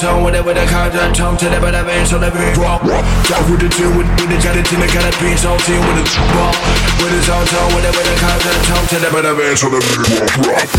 tone Whatever the content tone To never that man so never draw Got who to two with the got a team got a piece on team with a ball With his own tone Whatever the content tone To never that on so never Rock.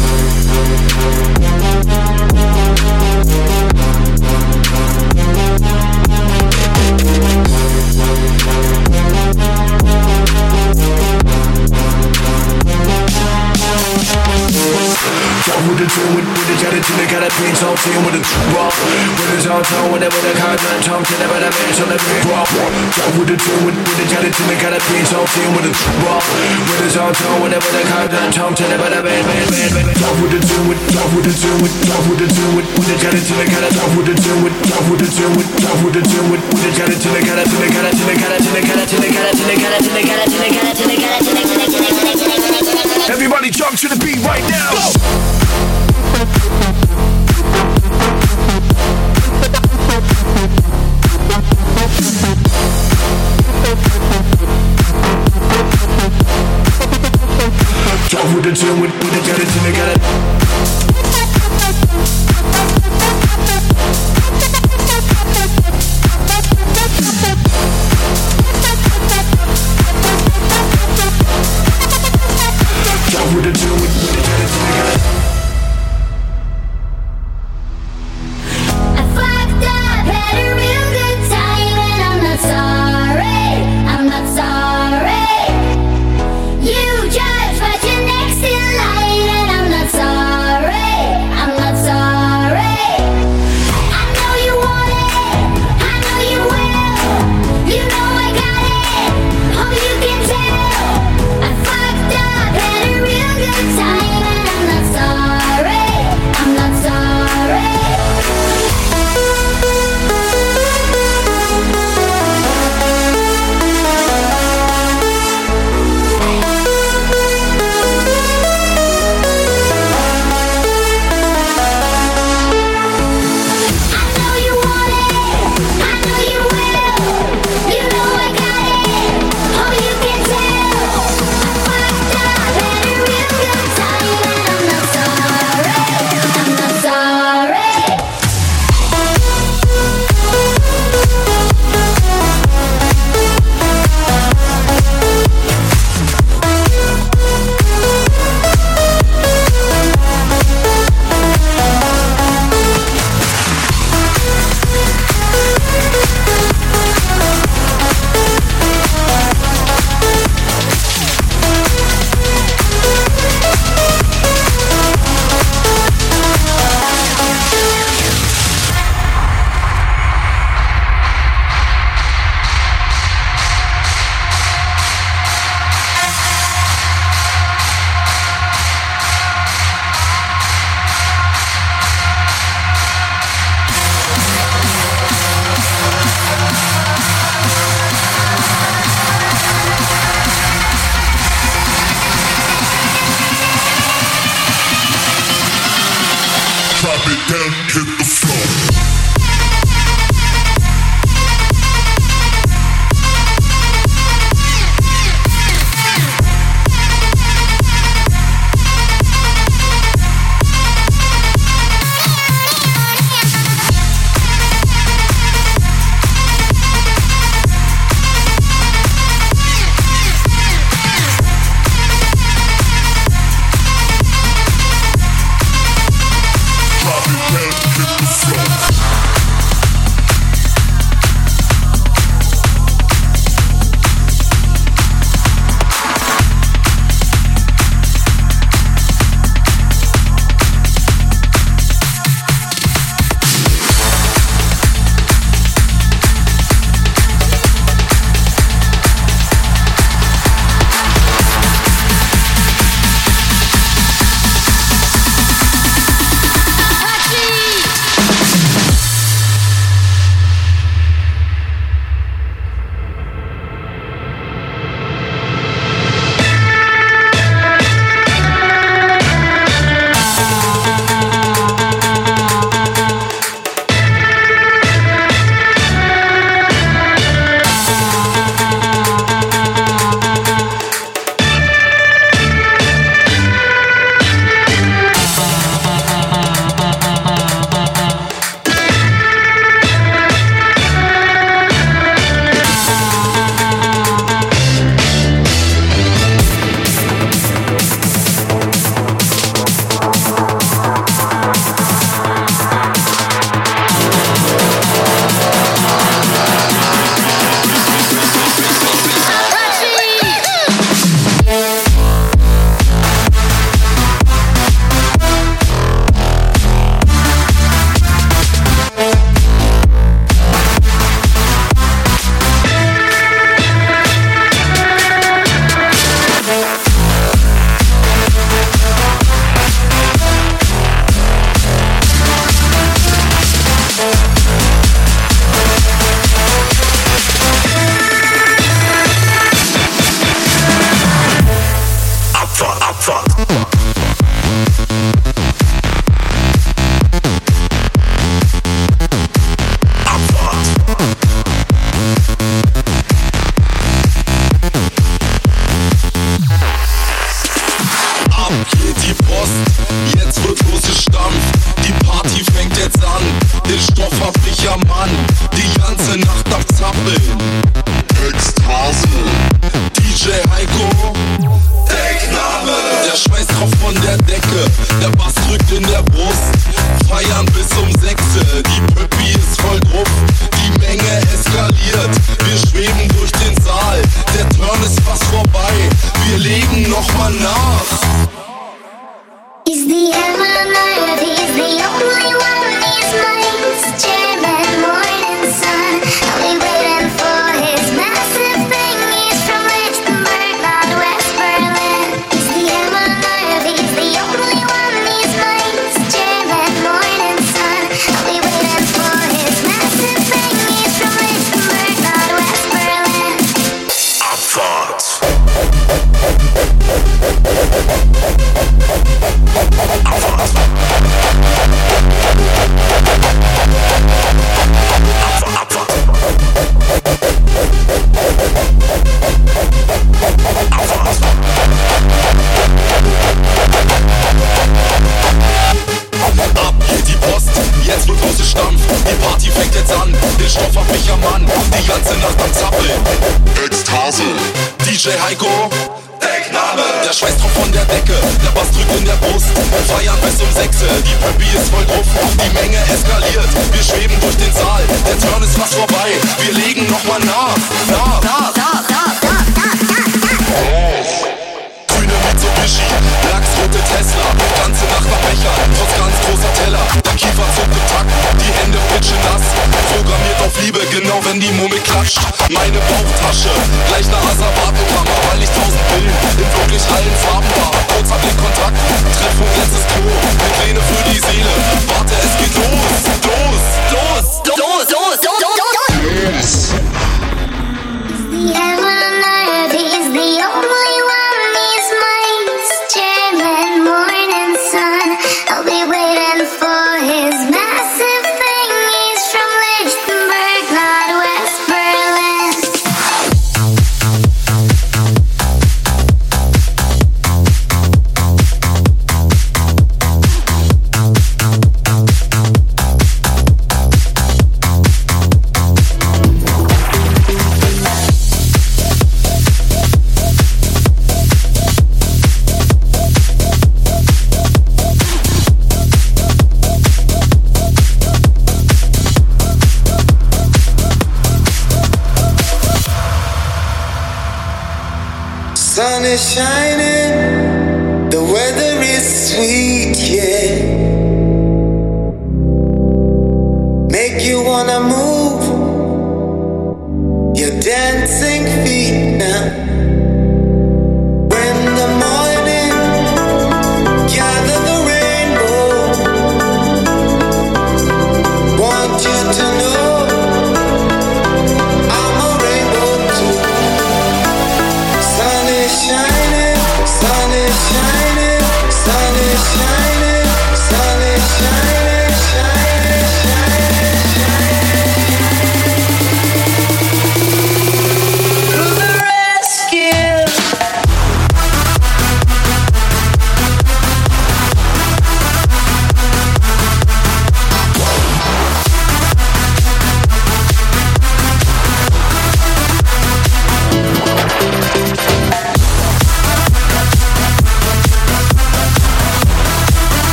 With, with the gelatin, got that beans on team with the rock. With the tone tone, with it, with the contact tone, to the better bands on the rock. Talk with the tune, with, with the gelatin, got that beans on team with the rock. With the tone tone, with it, with the tone, to the. Talk with the tune, with, talk with the tune, with, talk with the tune, with, with the got talk with the tune, with, with the tune, with, talk with the tune, with, with the gelatin, got that, got that, got that, got that, got that, got that, got that, got that, got that, got that, got that, got that, got that, got that. Everybody jump to the beat right now. attitude with, with a gratitude, I got a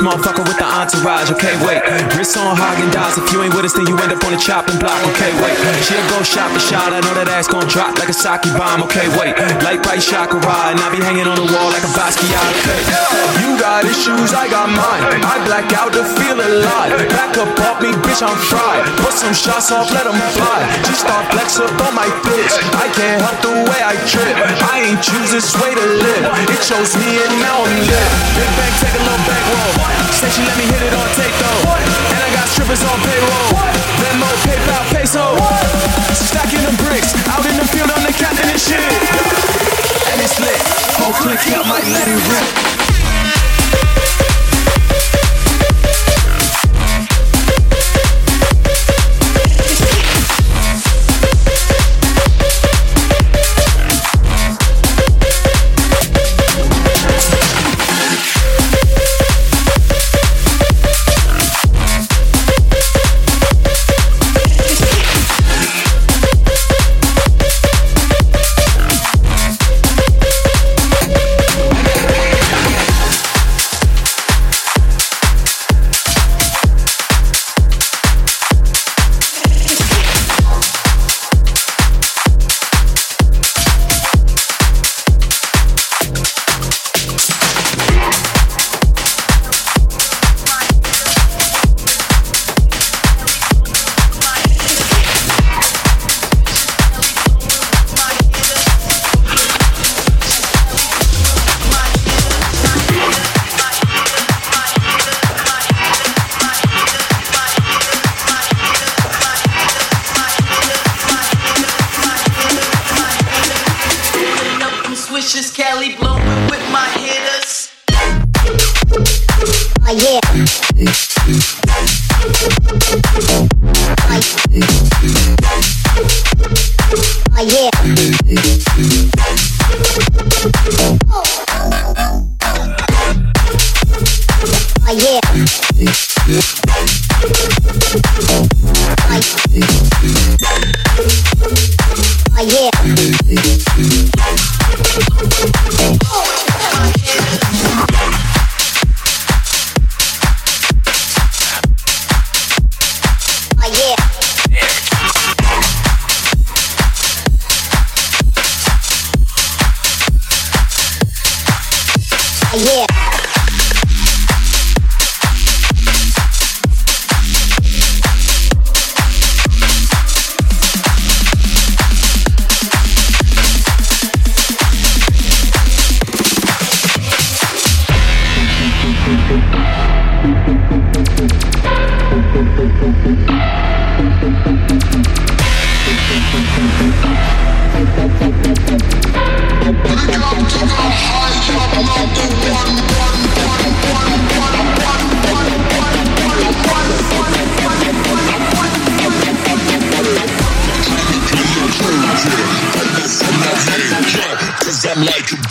motherfucker with the entourage. Okay, wait. Wrist on Häagen-Dazs. If you ain't with us, then you end up on the chopping block. Okay, wait. She'll go shot for shot. I know that ass gon' drop like a sake bomb. Okay, wait. Light bright chakra and I be hanging on the wall like a Basquiat. Okay. You got issues, I got mine. I black out to feel alive. Back up off me, bitch, I'm fried. Put some shots off, let 'em fly. Just start flex up on my bitch. I can't help the way I trip. I ain't choose this way to live. It chose me and now I'm lit. Big bang, take a little back roll. Say she let me hit it on tape though. Got strippers on payroll. Venmo, PayPal, peso. Stacking them bricks. Out in the field, I'm the captain and shit. And it's lit. Whole click out, might let it rip.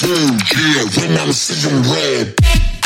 Mm, yeah, when I'm seeing red.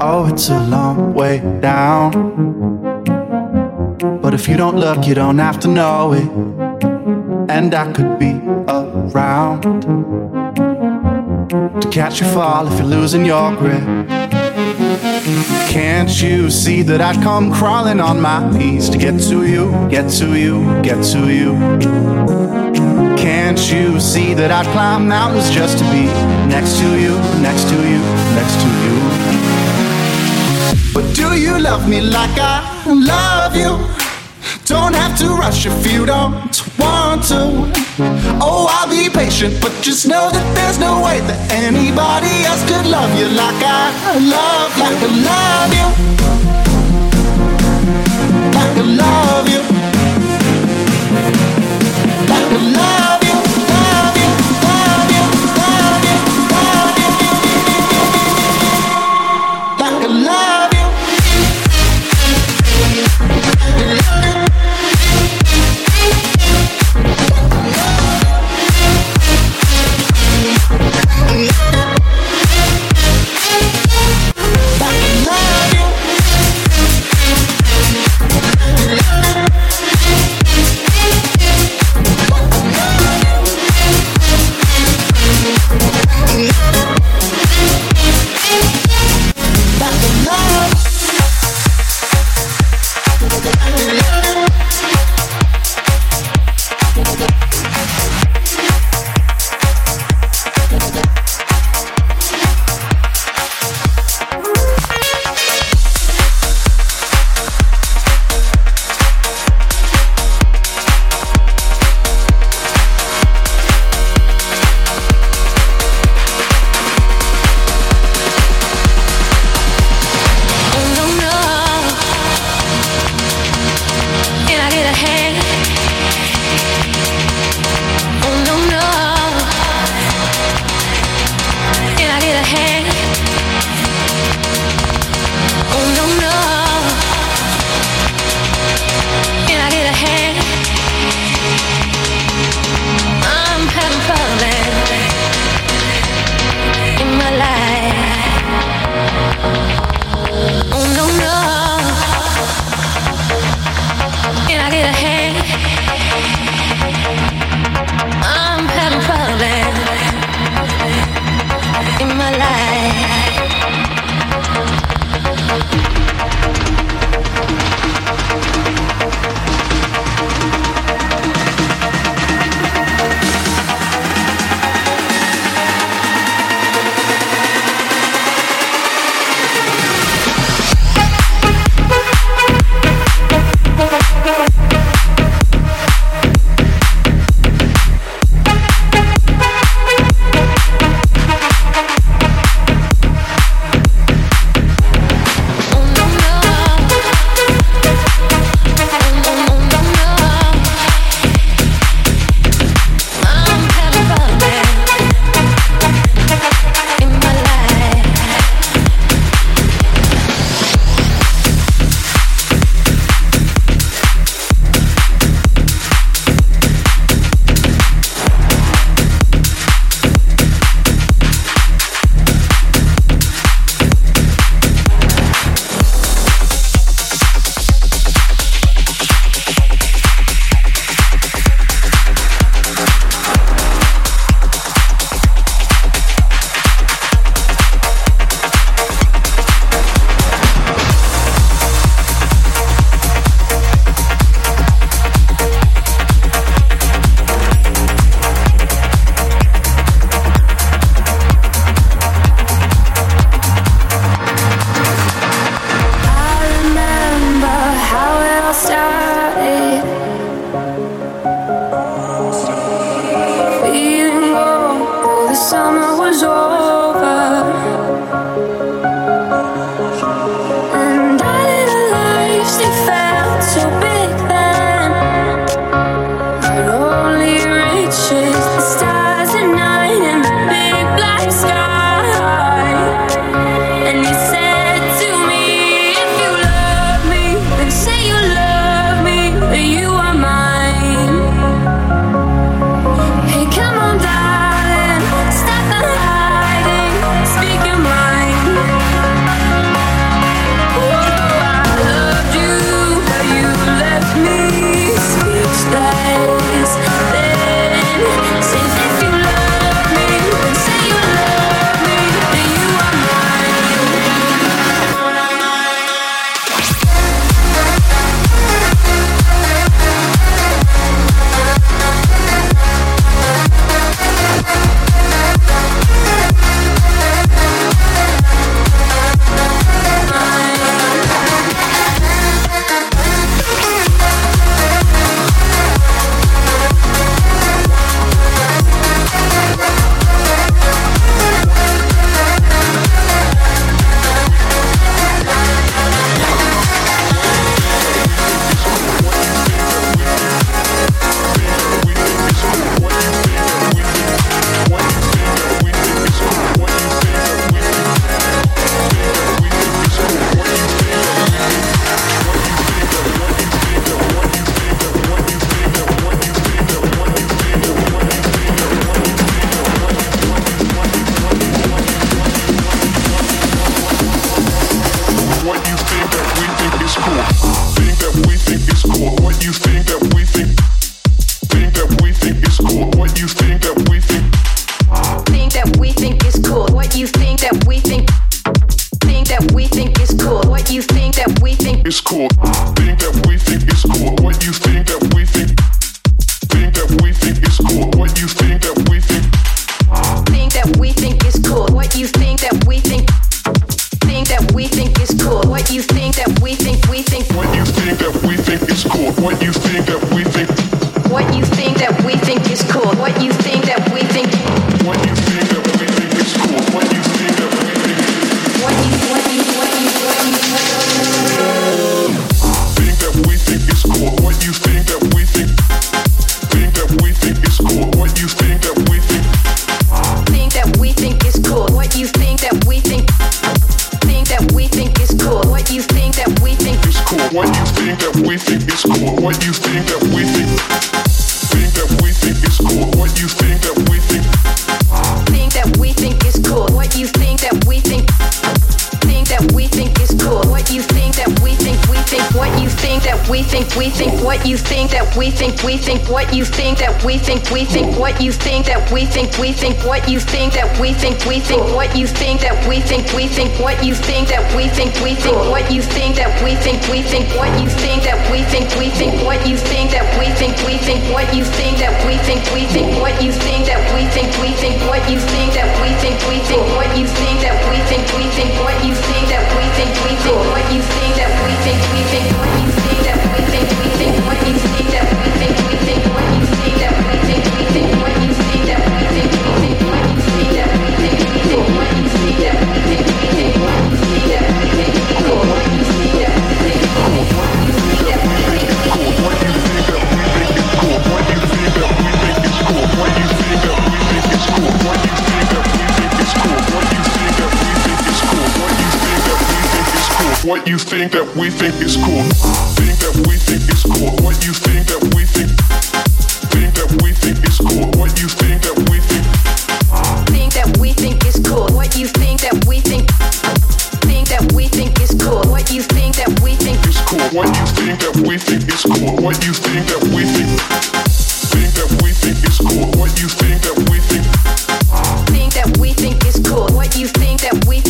Oh, it's a long way down. But if you don't look, you don't have to know it. And I could be around to catch you fall if you're losing your grip. Can't you see that I'd come crawling on my knees to get to you, get to you, get to you? Can't you see that I'd climb mountains just to be next to you, next to you, next to you? But do you love me like I love you? Don't have to rush if you don't want to. Oh, I'll be patient, but just know that there's no way that anybody else could love you like I love, like I love you, like I love you, like I love you, love we think, we think what you think that we think, we think what you think that we think, we think what you think that we think, we think what you think that we think, we think what you think that we think, we think what you think that we think, we think what you think that we think, we think what you think that we think, we think what you think that we think, we think what you think that we think, we think what you think that we think, we think what you think that we think, we think what you think that we think, we think what you think that we think, we think what you think that we think, we think what you things we think we need to that. What you think that we think is cool, think that we think is cool, what you think that we think, think that we think is cool, what you think that we think, think that we think is cool, what you think that we think, think that we think is cool, what you think that we think is cool, what you think that we think is cool, what you think that we think, think that we think is cool, what you think that we think, think that we think is cool, what you think that we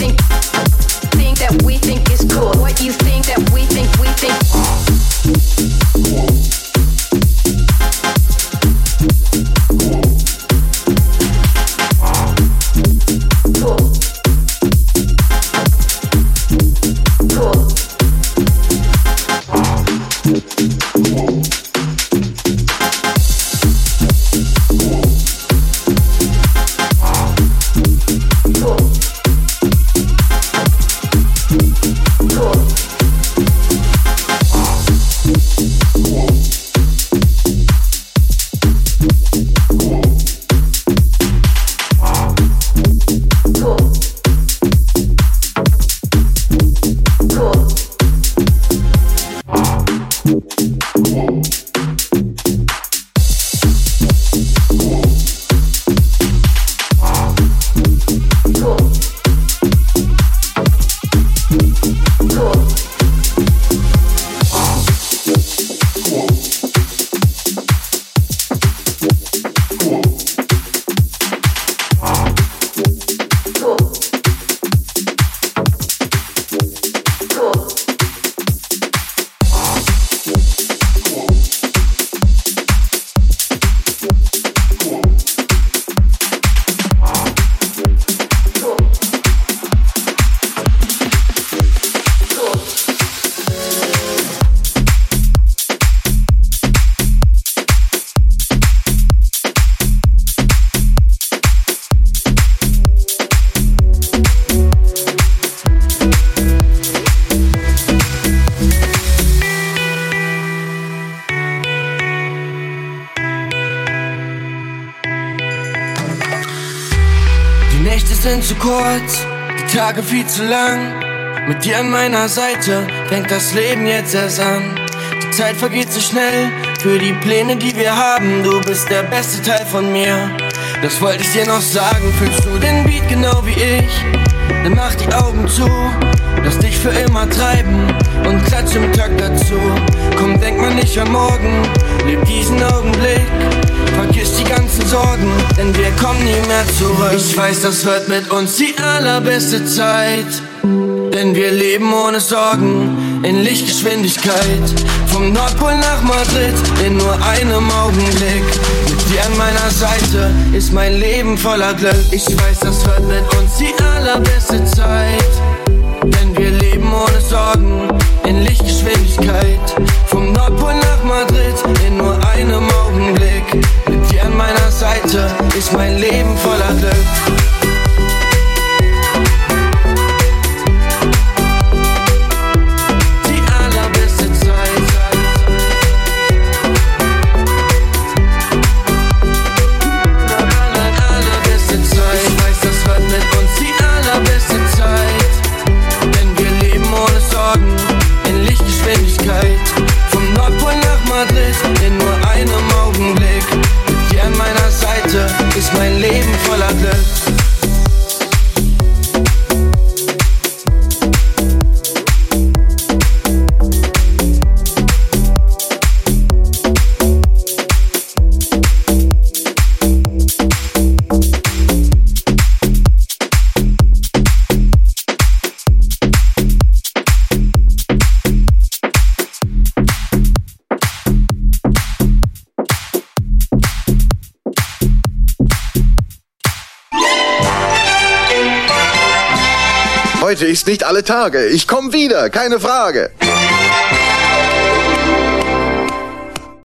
viel zu lang. Mit dir an meiner Seite fängt das Leben jetzt erst an. Die Zeit vergeht so schnell für die Pläne, die wir haben. Du bist der beste Teil von mir. Das wollte ich dir noch sagen. Fühlst du den Beat genau wie ich? Dann mach die Augen zu, lass dich für immer treiben und klatsch im Takt dazu. Komm, denk mal nicht an morgen, leb diesen Augenblick. Vergiss die ganzen Sorgen, denn wir kommen nie mehr zurück. Ich weiß, das wird mit uns die allerbeste Zeit. Denn wir leben ohne Sorgen in Lichtgeschwindigkeit. Vom Nordpol nach Madrid in nur einem Augenblick. Mit dir an meiner Seite ist mein Leben voller Glück. Ich weiß, das wird mit uns die allerbeste Zeit. Wir leben ohne Sorgen in Lichtgeschwindigkeit. Vom Nordpol nach Madrid in nur einem Augenblick. Mit dir an meiner Seite ist mein Leben voller Glück. Ist nicht alle Tage. Ich komme wieder, keine Frage.